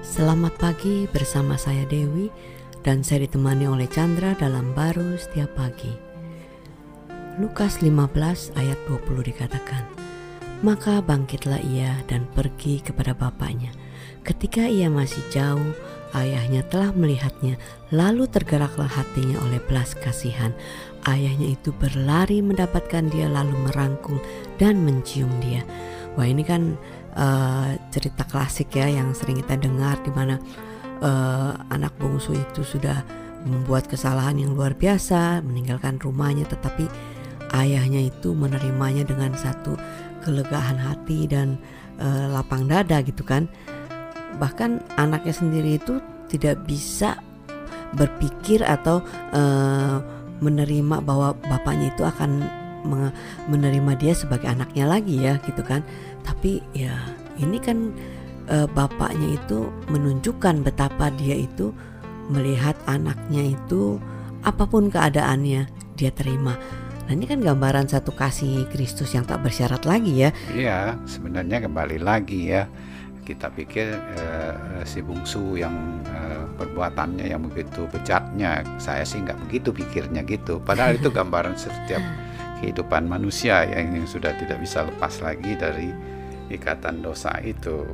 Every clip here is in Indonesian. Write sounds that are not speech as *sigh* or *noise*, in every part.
Selamat pagi bersama saya Dewi dan saya ditemani oleh Chandra dalam baru setiap pagi. Lukas 15 ayat 20 dikatakan, Maka bangkitlah ia dan pergi kepada bapaknya. Ketika ia masih jauh, ayahnya telah melihatnya, lalu tergeraklah hatinya oleh belas kasihan. Ayahnya itu berlari mendapatkan dia lalu merangkul dan mencium dia. Wah ini kan uh, cerita klasik ya yang sering kita dengar di mana uh, anak bungsu itu sudah membuat kesalahan yang luar biasa, meninggalkan rumahnya tetapi ayahnya itu menerimanya dengan satu kelegaan hati dan uh, lapang dada gitu kan. Bahkan anaknya sendiri itu tidak bisa berpikir atau uh, menerima bahwa bapaknya itu akan menerima dia sebagai anaknya lagi ya gitu kan tapi ya ini kan e, bapaknya itu menunjukkan betapa dia itu melihat anaknya itu apa pun keadaannya dia terima. Nah ini kan gambaran satu kasih Kristus yang tak bersyarat lagi ya. Iya sebenarnya kembali lagi ya kita pikir uh, si bungsu yang uh, perbuatannya yang begitu bejatnya saya sih nggak begitu pikirnya gitu padahal itu *laughs* gambaran setiap kehidupan manusia yang, yang sudah tidak bisa lepas lagi dari ikatan dosa itu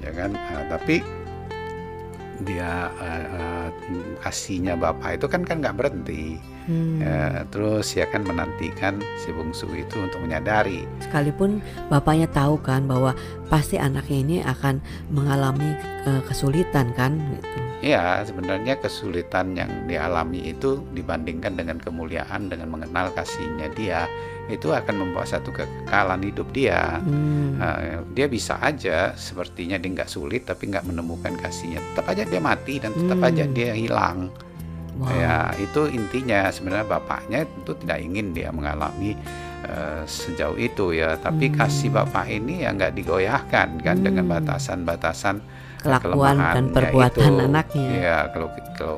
ya kan? Uh, tapi dia uh, uh, kasihnya bapak itu kan kan nggak berhenti. Hmm. uh, terus ya kan menantikan si bungsu itu untuk menyadari. Sekalipun bapaknya tahu kan bahwa pasti anaknya ini akan mengalami uh, kesulitan kan gitu. Ya, sebenarnya kesulitan yang dialami itu dibandingkan dengan kemuliaan dengan mengenal kasihnya dia itu akan membawa satu kekekalan hidup dia. Hmm. Uh, dia bisa aja sepertinya dia nggak sulit tapi nggak menemukan kasihnya, tetap aja dia mati dan tetap hmm. aja dia hilang. Wow. Ya, itu intinya sebenarnya bapaknya itu tidak ingin dia mengalami uh, sejauh itu ya, tapi hmm. kasih bapak ini ya nggak digoyahkan kan hmm. dengan batasan-batasan kelakuan dan perbuatan itu, anaknya. Ya kalau kalau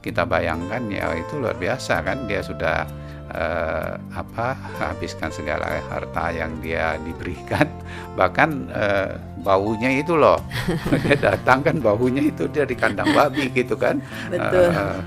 kita bayangkan ya itu luar biasa kan dia sudah uh, apa habiskan segala harta yang dia diberikan *laughs* bahkan uh, baunya itu loh. *laughs* Dia datang kan baunya itu dari kandang babi gitu kan. Betul. Uh,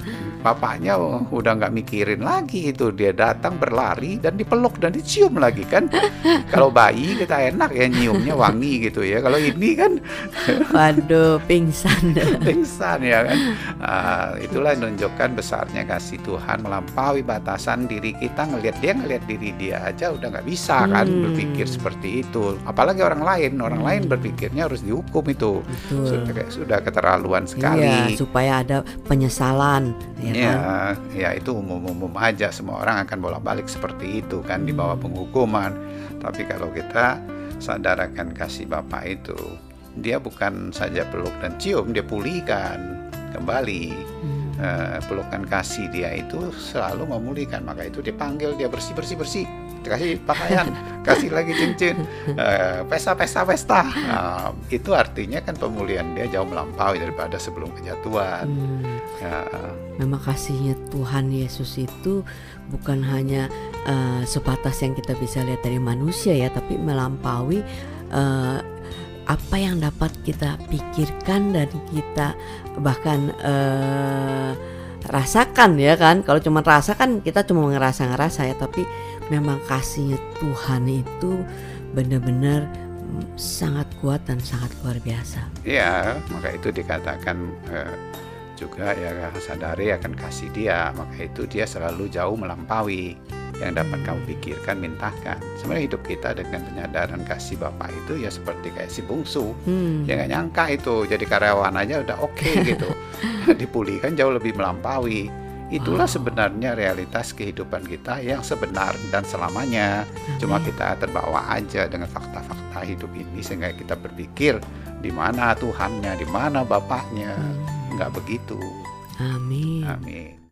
bapaknya udah nggak mikirin lagi itu. Dia datang berlari dan dipeluk dan dicium lagi kan. *laughs* Kalau bayi kita enak ya nyiumnya wangi gitu ya. Kalau ini kan *laughs* waduh pingsan. Pingsan ya kan. Uh, itulah yang menunjukkan besarnya kasih Tuhan melampaui batasan diri kita. Ngelihat dia ngelihat diri dia aja udah nggak bisa kan hmm. berpikir seperti itu. Apalagi orang lain. Orang hmm. lain berpikirnya harus dihukum itu sudah, sudah keterlaluan sekali iya, supaya ada penyesalan ya ya, kan? ya itu umum-umum aja semua orang akan bolak-balik seperti itu kan di bawah penghukuman. Tapi kalau kita sadarkan kasih Bapak itu, dia bukan saja peluk dan cium, dia pulihkan kembali. Hmm. Uh, pelukan kasih dia itu selalu memulihkan, maka itu dipanggil dia bersih bersih bersih kasih pakaian, *laughs* kasih lagi cincin, uh, pesta pesta pesta. Nah, itu artinya kan pemulihan dia jauh melampaui daripada sebelum kejatuhan. Hmm. Ya. Memang kasihnya Tuhan Yesus itu bukan hanya uh, sebatas yang kita bisa lihat dari manusia ya, tapi melampaui uh, apa yang dapat kita pikirkan dan kita bahkan uh, rasakan ya kan kalau cuma rasakan kita cuma ngerasa ngerasa ya tapi memang kasihnya Tuhan itu benar-benar sangat kuat dan sangat luar biasa. Iya, maka itu dikatakan eh, juga ya sadari akan kasih dia, maka itu dia selalu jauh melampaui yang dapat kamu pikirkan, mintakan. Sebenarnya hidup kita dengan penyadaran kasih Bapak itu ya seperti kayak si bungsu, hmm. ya nggak nyangka itu jadi karyawan aja udah oke okay *laughs* gitu, *laughs* dipulihkan jauh lebih melampaui Itulah sebenarnya realitas kehidupan kita yang sebenar dan selamanya. Amin. Cuma kita terbawa aja dengan fakta-fakta hidup ini sehingga kita berpikir di mana Tuhannya, di mana Bapaknya. Enggak begitu. Amin. Amin.